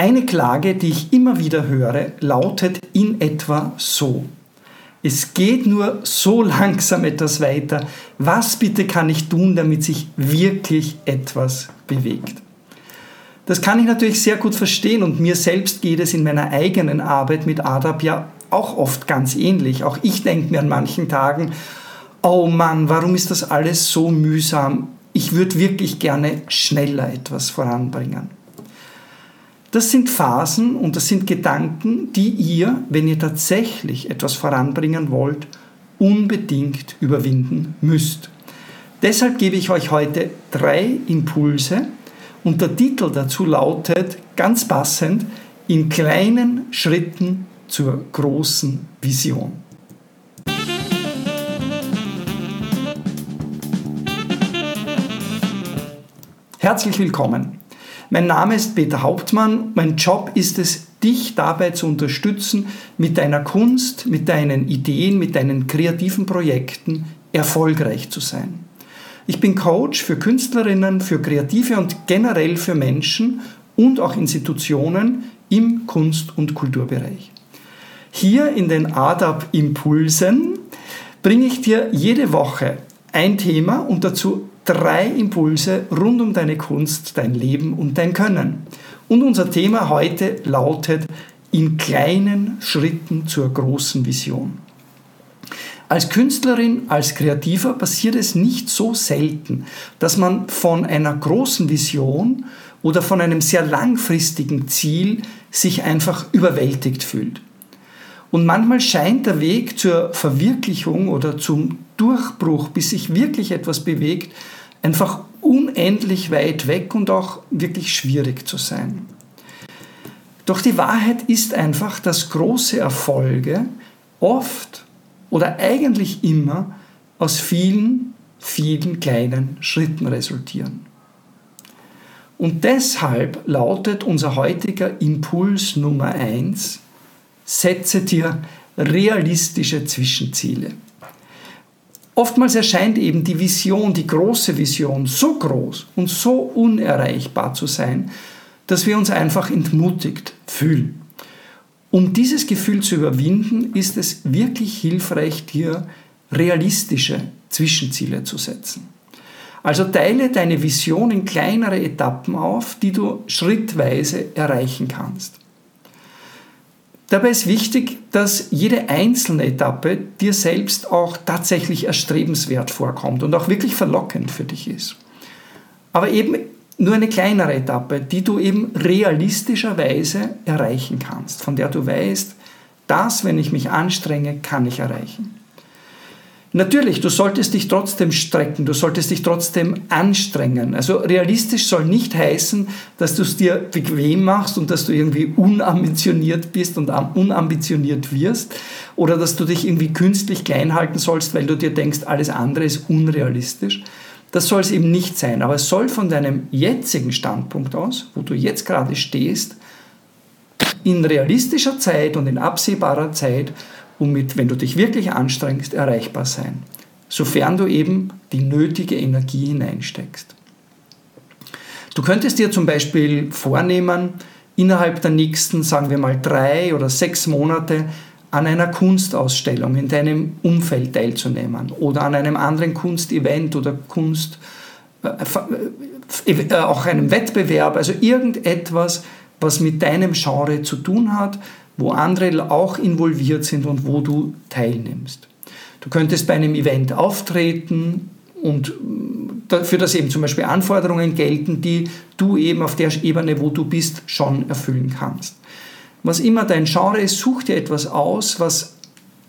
Eine Klage, die ich immer wieder höre, lautet in etwa so. Es geht nur so langsam etwas weiter. Was bitte kann ich tun, damit sich wirklich etwas bewegt? Das kann ich natürlich sehr gut verstehen und mir selbst geht es in meiner eigenen Arbeit mit ADAP ja auch oft ganz ähnlich. Auch ich denke mir an manchen Tagen, oh Mann, warum ist das alles so mühsam? Ich würde wirklich gerne schneller etwas voranbringen. Das sind Phasen und das sind Gedanken, die ihr, wenn ihr tatsächlich etwas voranbringen wollt, unbedingt überwinden müsst. Deshalb gebe ich euch heute drei Impulse und der Titel dazu lautet ganz passend in kleinen Schritten zur großen Vision. Herzlich willkommen. Mein Name ist Peter Hauptmann. Mein Job ist es, dich dabei zu unterstützen, mit deiner Kunst, mit deinen Ideen, mit deinen kreativen Projekten erfolgreich zu sein. Ich bin Coach für Künstlerinnen, für Kreative und generell für Menschen und auch Institutionen im Kunst- und Kulturbereich. Hier in den ADAP Impulsen bringe ich dir jede Woche ein Thema und dazu drei Impulse rund um deine Kunst, dein Leben und dein Können. Und unser Thema heute lautet in kleinen Schritten zur großen Vision. Als Künstlerin, als Kreativer passiert es nicht so selten, dass man von einer großen Vision oder von einem sehr langfristigen Ziel sich einfach überwältigt fühlt. Und manchmal scheint der Weg zur Verwirklichung oder zum Durchbruch, bis sich wirklich etwas bewegt, einfach unendlich weit weg und auch wirklich schwierig zu sein. Doch die Wahrheit ist einfach, dass große Erfolge oft oder eigentlich immer aus vielen, vielen kleinen Schritten resultieren. Und deshalb lautet unser heutiger Impuls Nummer eins: setze dir realistische Zwischenziele. Oftmals erscheint eben die Vision, die große Vision, so groß und so unerreichbar zu sein, dass wir uns einfach entmutigt fühlen. Um dieses Gefühl zu überwinden, ist es wirklich hilfreich, dir realistische Zwischenziele zu setzen. Also teile deine Vision in kleinere Etappen auf, die du schrittweise erreichen kannst. Dabei ist wichtig, dass jede einzelne Etappe dir selbst auch tatsächlich erstrebenswert vorkommt und auch wirklich verlockend für dich ist. Aber eben nur eine kleinere Etappe, die du eben realistischerweise erreichen kannst, von der du weißt, das, wenn ich mich anstrenge, kann ich erreichen. Natürlich, du solltest dich trotzdem strecken, du solltest dich trotzdem anstrengen. Also realistisch soll nicht heißen, dass du es dir bequem machst und dass du irgendwie unambitioniert bist und unambitioniert wirst oder dass du dich irgendwie künstlich klein halten sollst, weil du dir denkst, alles andere ist unrealistisch. Das soll es eben nicht sein, aber es soll von deinem jetzigen Standpunkt aus, wo du jetzt gerade stehst, in realistischer Zeit und in absehbarer Zeit und mit, wenn du dich wirklich anstrengst, erreichbar sein, sofern du eben die nötige Energie hineinsteckst. Du könntest dir zum Beispiel vornehmen, innerhalb der nächsten, sagen wir mal, drei oder sechs Monate an einer Kunstausstellung in deinem Umfeld teilzunehmen oder an einem anderen Kunstevent oder Kunst, äh, äh, äh, auch einem Wettbewerb, also irgendetwas, was mit deinem Genre zu tun hat, wo andere auch involviert sind und wo du teilnimmst. Du könntest bei einem Event auftreten und für das eben zum Beispiel Anforderungen gelten, die du eben auf der Ebene, wo du bist, schon erfüllen kannst. Was immer dein Genre ist, such dir etwas aus, was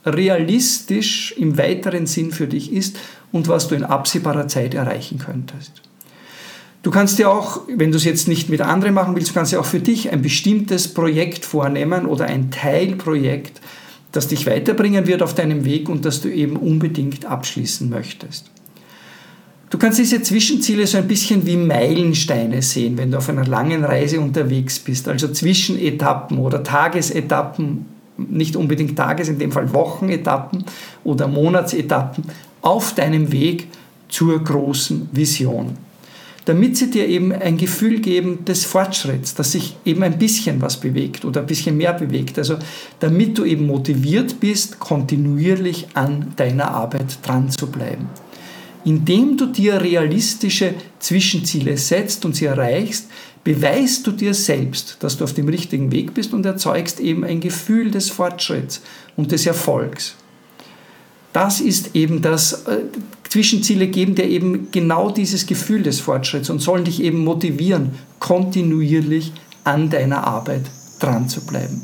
realistisch im weiteren Sinn für dich ist und was du in absehbarer Zeit erreichen könntest. Du kannst dir auch, wenn du es jetzt nicht mit anderen machen willst, du kannst dir auch für dich ein bestimmtes Projekt vornehmen oder ein Teilprojekt, das dich weiterbringen wird auf deinem Weg und das du eben unbedingt abschließen möchtest. Du kannst diese Zwischenziele so ein bisschen wie Meilensteine sehen, wenn du auf einer langen Reise unterwegs bist, also Zwischenetappen oder Tagesetappen, nicht unbedingt Tages, in dem Fall Wochenetappen oder Monatsetappen auf deinem Weg zur großen Vision. Damit sie dir eben ein Gefühl geben des Fortschritts, dass sich eben ein bisschen was bewegt oder ein bisschen mehr bewegt. Also damit du eben motiviert bist, kontinuierlich an deiner Arbeit dran zu bleiben. Indem du dir realistische Zwischenziele setzt und sie erreichst, beweist du dir selbst, dass du auf dem richtigen Weg bist und erzeugst eben ein Gefühl des Fortschritts und des Erfolgs. Das ist eben das, äh, Zwischenziele geben dir eben genau dieses Gefühl des Fortschritts und sollen dich eben motivieren, kontinuierlich an deiner Arbeit dran zu bleiben.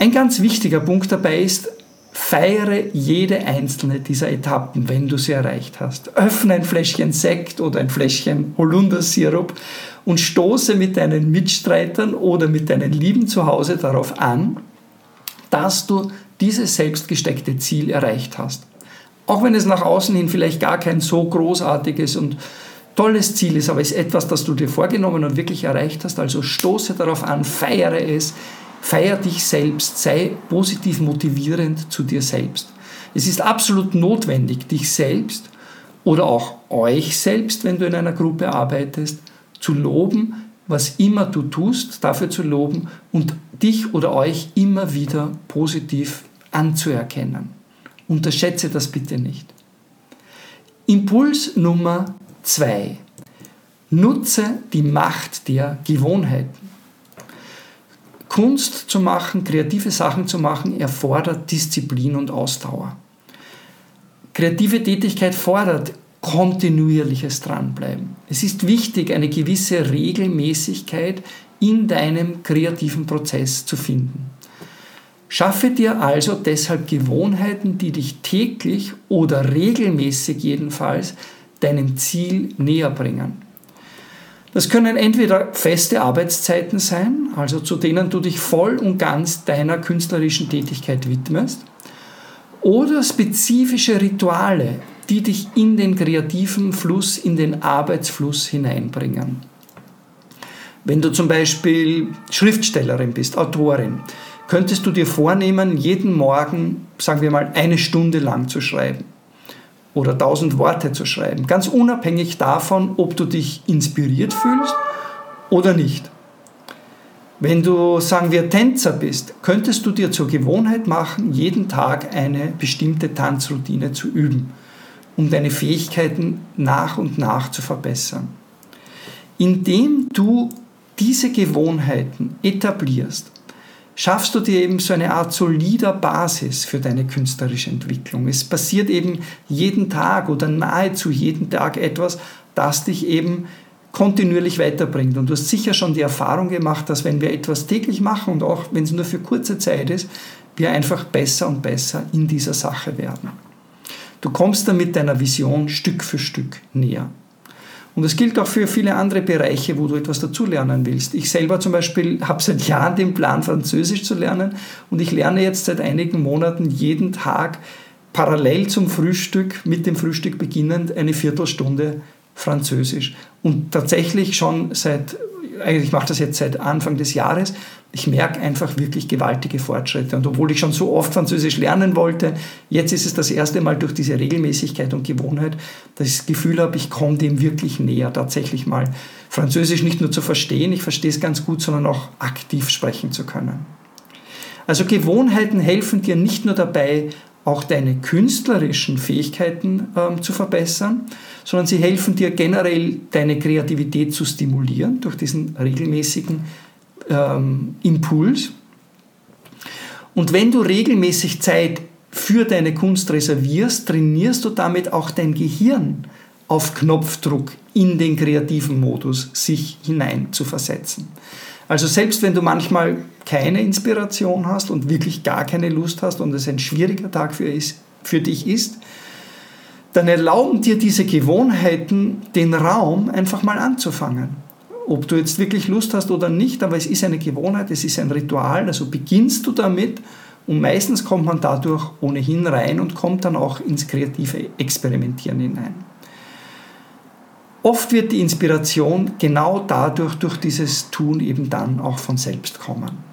Ein ganz wichtiger Punkt dabei ist, feiere jede einzelne dieser Etappen, wenn du sie erreicht hast. Öffne ein Fläschchen Sekt oder ein Fläschchen Holundersirup und stoße mit deinen Mitstreitern oder mit deinen Lieben zu Hause darauf an, dass du dieses selbstgesteckte Ziel erreicht hast. Auch wenn es nach außen hin vielleicht gar kein so großartiges und tolles Ziel ist, aber es ist etwas, das du dir vorgenommen und wirklich erreicht hast. Also stoße darauf an, feiere es, feier dich selbst, sei positiv motivierend zu dir selbst. Es ist absolut notwendig, dich selbst oder auch euch selbst, wenn du in einer Gruppe arbeitest, zu loben, was immer du tust, dafür zu loben und dich oder euch immer wieder positiv anzuerkennen. Unterschätze das bitte nicht. Impuls Nummer zwei. Nutze die Macht der Gewohnheiten. Kunst zu machen, kreative Sachen zu machen, erfordert Disziplin und Ausdauer. Kreative Tätigkeit fordert kontinuierliches Dranbleiben. Es ist wichtig, eine gewisse Regelmäßigkeit in deinem kreativen Prozess zu finden. Schaffe dir also deshalb Gewohnheiten, die dich täglich oder regelmäßig jedenfalls deinem Ziel näher bringen. Das können entweder feste Arbeitszeiten sein, also zu denen du dich voll und ganz deiner künstlerischen Tätigkeit widmest, oder spezifische Rituale, die dich in den kreativen Fluss, in den Arbeitsfluss hineinbringen. Wenn du zum Beispiel Schriftstellerin bist, Autorin, könntest du dir vornehmen, jeden Morgen, sagen wir mal, eine Stunde lang zu schreiben oder tausend Worte zu schreiben, ganz unabhängig davon, ob du dich inspiriert fühlst oder nicht. Wenn du, sagen wir, Tänzer bist, könntest du dir zur Gewohnheit machen, jeden Tag eine bestimmte Tanzroutine zu üben, um deine Fähigkeiten nach und nach zu verbessern. Indem du diese Gewohnheiten etablierst, schaffst du dir eben so eine Art solider Basis für deine künstlerische Entwicklung. Es passiert eben jeden Tag oder nahezu jeden Tag etwas, das dich eben kontinuierlich weiterbringt. Und du hast sicher schon die Erfahrung gemacht, dass wenn wir etwas täglich machen und auch wenn es nur für kurze Zeit ist, wir einfach besser und besser in dieser Sache werden. Du kommst damit deiner Vision Stück für Stück näher. Und das gilt auch für viele andere Bereiche, wo du etwas dazulernen willst. Ich selber zum Beispiel habe seit Jahren den Plan, Französisch zu lernen und ich lerne jetzt seit einigen Monaten jeden Tag parallel zum Frühstück, mit dem Frühstück beginnend, eine Viertelstunde Französisch. Und tatsächlich schon seit, ich mache das jetzt seit Anfang des Jahres, ich merke einfach wirklich gewaltige Fortschritte. Und obwohl ich schon so oft Französisch lernen wollte, jetzt ist es das erste Mal durch diese Regelmäßigkeit und Gewohnheit, dass ich das Gefühl habe, ich komme dem wirklich näher, tatsächlich mal Französisch nicht nur zu verstehen, ich verstehe es ganz gut, sondern auch aktiv sprechen zu können. Also Gewohnheiten helfen dir nicht nur dabei, auch deine künstlerischen Fähigkeiten ähm, zu verbessern, sondern sie helfen dir generell, deine Kreativität zu stimulieren durch diesen regelmäßigen ähm, Impuls. Und wenn du regelmäßig Zeit für deine Kunst reservierst, trainierst du damit auch dein Gehirn auf Knopfdruck in den kreativen Modus sich hinein zu versetzen. Also selbst wenn du manchmal keine Inspiration hast und wirklich gar keine Lust hast und es ein schwieriger Tag für, ist, für dich ist, dann erlauben dir diese Gewohnheiten den Raum einfach mal anzufangen ob du jetzt wirklich Lust hast oder nicht, aber es ist eine Gewohnheit, es ist ein Ritual, also beginnst du damit und meistens kommt man dadurch ohnehin rein und kommt dann auch ins kreative Experimentieren hinein. Oft wird die Inspiration genau dadurch, durch dieses Tun eben dann auch von selbst kommen.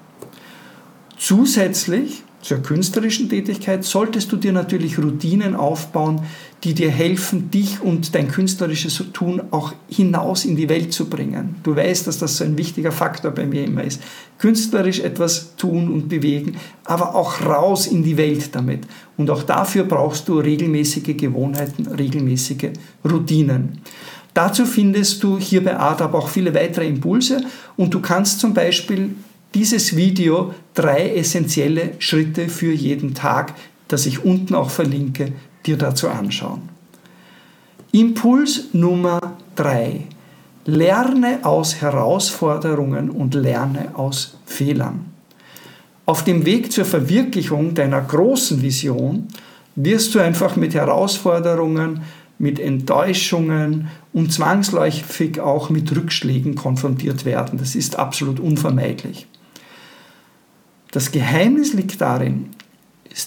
Zusätzlich zur künstlerischen Tätigkeit solltest du dir natürlich Routinen aufbauen, die dir helfen, dich und dein künstlerisches Tun auch hinaus in die Welt zu bringen. Du weißt, dass das so ein wichtiger Faktor bei mir immer ist. Künstlerisch etwas tun und bewegen, aber auch raus in die Welt damit. Und auch dafür brauchst du regelmäßige Gewohnheiten, regelmäßige Routinen. Dazu findest du hier bei ADAP auch viele weitere Impulse und du kannst zum Beispiel dieses Video drei essentielle Schritte für jeden Tag, das ich unten auch verlinke, dir dazu anschauen. Impuls Nummer drei: Lerne aus Herausforderungen und lerne aus Fehlern. Auf dem Weg zur Verwirklichung deiner großen Vision wirst du einfach mit Herausforderungen, mit Enttäuschungen und zwangsläufig auch mit Rückschlägen konfrontiert werden. Das ist absolut unvermeidlich. Das Geheimnis liegt darin,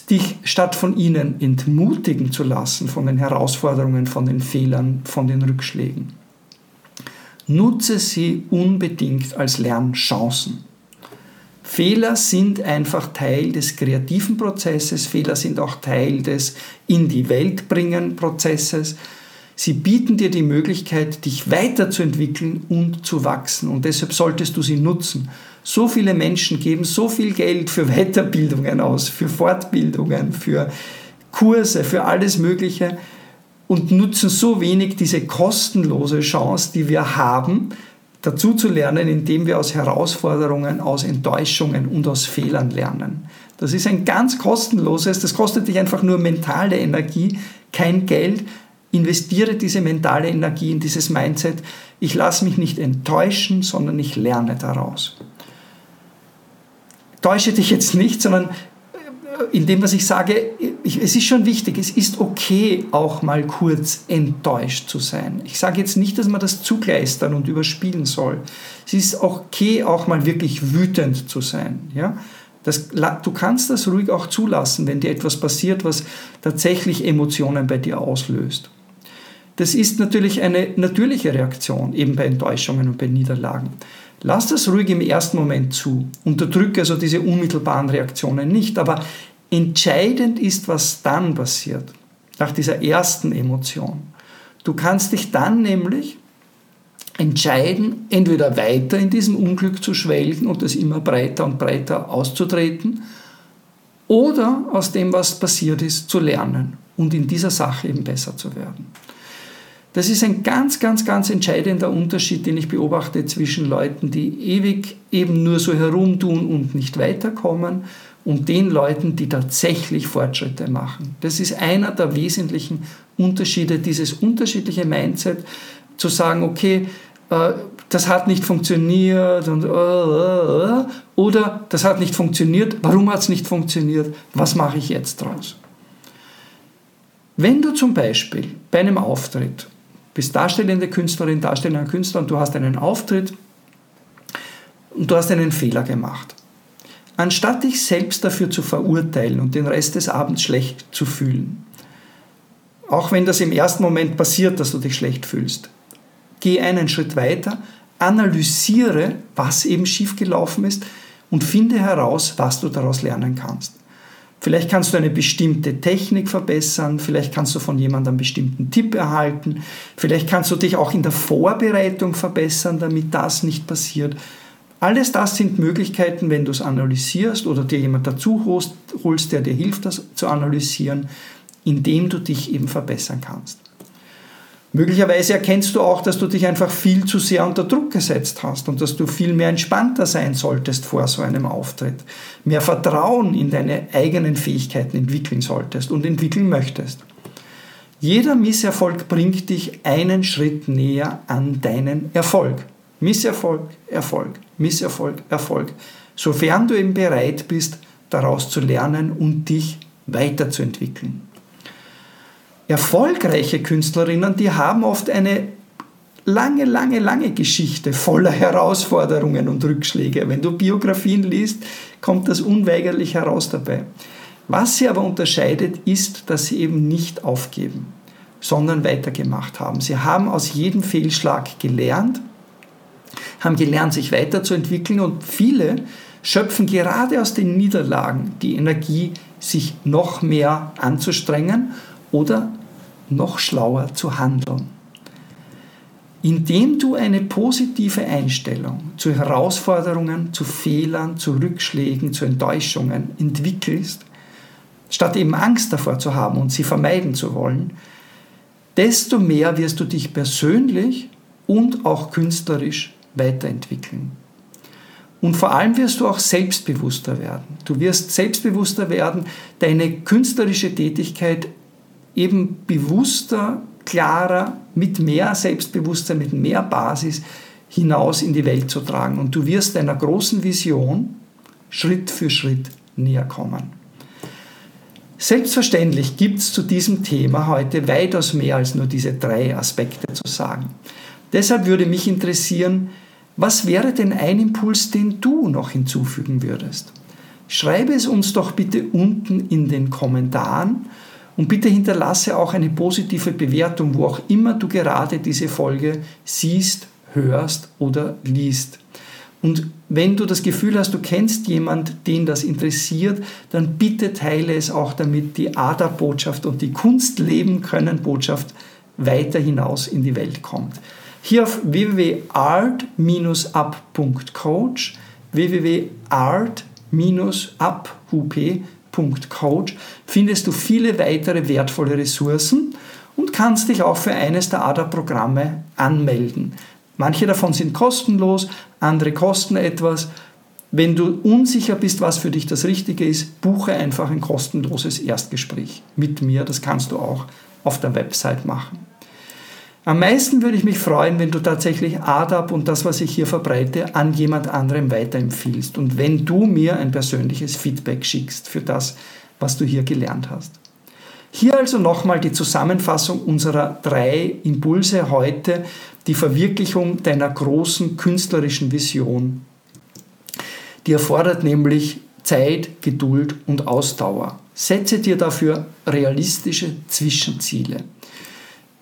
dich statt von ihnen entmutigen zu lassen, von den Herausforderungen, von den Fehlern, von den Rückschlägen. Nutze sie unbedingt als Lernchancen. Fehler sind einfach Teil des kreativen Prozesses, Fehler sind auch Teil des In die Welt bringen Prozesses. Sie bieten dir die Möglichkeit, dich weiterzuentwickeln und zu wachsen und deshalb solltest du sie nutzen so viele Menschen geben so viel Geld für Weiterbildungen aus, für Fortbildungen, für Kurse, für alles Mögliche und nutzen so wenig diese kostenlose Chance, die wir haben, dazu zu lernen, indem wir aus Herausforderungen, aus Enttäuschungen und aus Fehlern lernen. Das ist ein ganz kostenloses, das kostet dich einfach nur mentale Energie, kein Geld. Investiere diese mentale Energie in dieses Mindset. Ich lasse mich nicht enttäuschen, sondern ich lerne daraus täusche dich jetzt nicht, sondern äh, in dem, was ich sage, ich, es ist schon wichtig, es ist okay, auch mal kurz enttäuscht zu sein. Ich sage jetzt nicht, dass man das zugleistern und überspielen soll. Es ist okay, auch mal wirklich wütend zu sein. Ja? Das, du kannst das ruhig auch zulassen, wenn dir etwas passiert, was tatsächlich Emotionen bei dir auslöst. Das ist natürlich eine natürliche Reaktion, eben bei Enttäuschungen und bei Niederlagen. Lass das ruhig im ersten Moment zu. Unterdrücke also diese unmittelbaren Reaktionen nicht. Aber entscheidend ist, was dann passiert, nach dieser ersten Emotion. Du kannst dich dann nämlich entscheiden, entweder weiter in diesem Unglück zu schwelgen und es immer breiter und breiter auszutreten, oder aus dem, was passiert ist, zu lernen und in dieser Sache eben besser zu werden. Das ist ein ganz, ganz, ganz entscheidender Unterschied, den ich beobachte zwischen Leuten, die ewig eben nur so herumtun und nicht weiterkommen und den Leuten, die tatsächlich Fortschritte machen. Das ist einer der wesentlichen Unterschiede, dieses unterschiedliche Mindset, zu sagen, okay, äh, das hat nicht funktioniert und, äh, äh, oder das hat nicht funktioniert, warum hat es nicht funktioniert, was mache ich jetzt draus? Wenn du zum Beispiel bei einem Auftritt bist darstellende Künstlerin, darstellender Künstler und du hast einen Auftritt und du hast einen Fehler gemacht. Anstatt dich selbst dafür zu verurteilen und den Rest des Abends schlecht zu fühlen, auch wenn das im ersten Moment passiert, dass du dich schlecht fühlst, geh einen Schritt weiter, analysiere, was eben schiefgelaufen ist und finde heraus, was du daraus lernen kannst. Vielleicht kannst du eine bestimmte Technik verbessern, vielleicht kannst du von jemandem einen bestimmten Tipp erhalten, vielleicht kannst du dich auch in der Vorbereitung verbessern, damit das nicht passiert. Alles das sind Möglichkeiten, wenn du es analysierst oder dir jemand dazu holst, der dir hilft, das zu analysieren, indem du dich eben verbessern kannst. Möglicherweise erkennst du auch, dass du dich einfach viel zu sehr unter Druck gesetzt hast und dass du viel mehr entspannter sein solltest vor so einem Auftritt. Mehr Vertrauen in deine eigenen Fähigkeiten entwickeln solltest und entwickeln möchtest. Jeder Misserfolg bringt dich einen Schritt näher an deinen Erfolg. Misserfolg, Erfolg, Misserfolg, Erfolg. Sofern du eben bereit bist, daraus zu lernen und dich weiterzuentwickeln erfolgreiche Künstlerinnen, die haben oft eine lange, lange, lange Geschichte voller Herausforderungen und Rückschläge. Wenn du Biografien liest, kommt das unweigerlich heraus dabei. Was sie aber unterscheidet, ist, dass sie eben nicht aufgeben, sondern weitergemacht haben. Sie haben aus jedem Fehlschlag gelernt, haben gelernt, sich weiterzuentwickeln und viele schöpfen gerade aus den Niederlagen die Energie, sich noch mehr anzustrengen oder noch schlauer zu handeln. Indem du eine positive Einstellung zu Herausforderungen, zu Fehlern, zu Rückschlägen, zu Enttäuschungen entwickelst, statt eben Angst davor zu haben und sie vermeiden zu wollen, desto mehr wirst du dich persönlich und auch künstlerisch weiterentwickeln. Und vor allem wirst du auch selbstbewusster werden. Du wirst selbstbewusster werden, deine künstlerische Tätigkeit eben bewusster, klarer, mit mehr Selbstbewusstsein, mit mehr Basis hinaus in die Welt zu tragen. Und du wirst deiner großen Vision Schritt für Schritt näher kommen. Selbstverständlich gibt es zu diesem Thema heute weitaus mehr als nur diese drei Aspekte zu sagen. Deshalb würde mich interessieren, was wäre denn ein Impuls, den du noch hinzufügen würdest? Schreibe es uns doch bitte unten in den Kommentaren und bitte hinterlasse auch eine positive Bewertung, wo auch immer du gerade diese Folge siehst, hörst oder liest. Und wenn du das Gefühl hast, du kennst jemand, den das interessiert, dann bitte teile es auch, damit die ADA-Botschaft und die Kunst leben können Botschaft weiter hinaus in die Welt kommt. Hier auf www.art-up.coach, www.art-up.coach findest du viele weitere wertvolle Ressourcen und kannst dich auch für eines der ADA-Programme anmelden. Manche davon sind kostenlos, andere kosten etwas. Wenn du unsicher bist, was für dich das Richtige ist, buche einfach ein kostenloses Erstgespräch mit mir. Das kannst du auch auf der Website machen. Am meisten würde ich mich freuen, wenn du tatsächlich ADAP und das, was ich hier verbreite, an jemand anderem weiterempfiehlst und wenn du mir ein persönliches Feedback schickst für das, was du hier gelernt hast. Hier also nochmal die Zusammenfassung unserer drei Impulse heute, die Verwirklichung deiner großen künstlerischen Vision. Die erfordert nämlich Zeit, Geduld und Ausdauer. Setze dir dafür realistische Zwischenziele.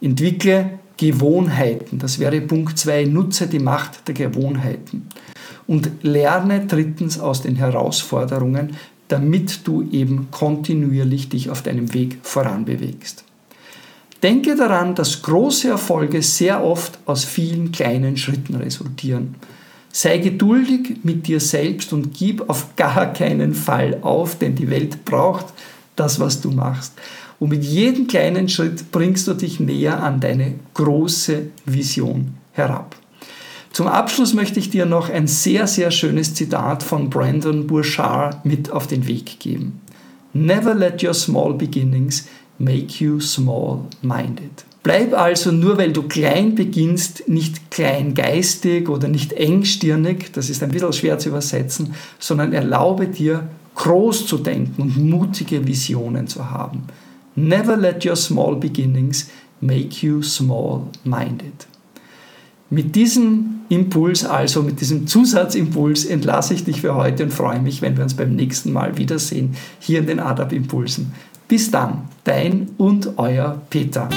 Entwickle Gewohnheiten. Das wäre Punkt 2. Nutze die Macht der Gewohnheiten. Und lerne drittens aus den Herausforderungen, damit du eben kontinuierlich dich auf deinem Weg voranbewegst. Denke daran, dass große Erfolge sehr oft aus vielen kleinen Schritten resultieren. Sei geduldig mit dir selbst und gib auf gar keinen Fall auf, denn die Welt braucht das, was du machst. Und mit jedem kleinen Schritt bringst du dich näher an deine große Vision herab. Zum Abschluss möchte ich dir noch ein sehr, sehr schönes Zitat von Brandon Burchard mit auf den Weg geben. Never let your small beginnings make you small-minded. Bleib also nur, weil du klein beginnst, nicht kleingeistig oder nicht engstirnig, das ist ein bisschen schwer zu übersetzen, sondern erlaube dir, groß zu denken und mutige Visionen zu haben. Never let your small beginnings make you small-minded. Mit diesem Impuls, also mit diesem Zusatzimpuls, entlasse ich dich für heute und freue mich, wenn wir uns beim nächsten Mal wiedersehen, hier in den ADAP Impulsen. Bis dann, dein und euer Peter.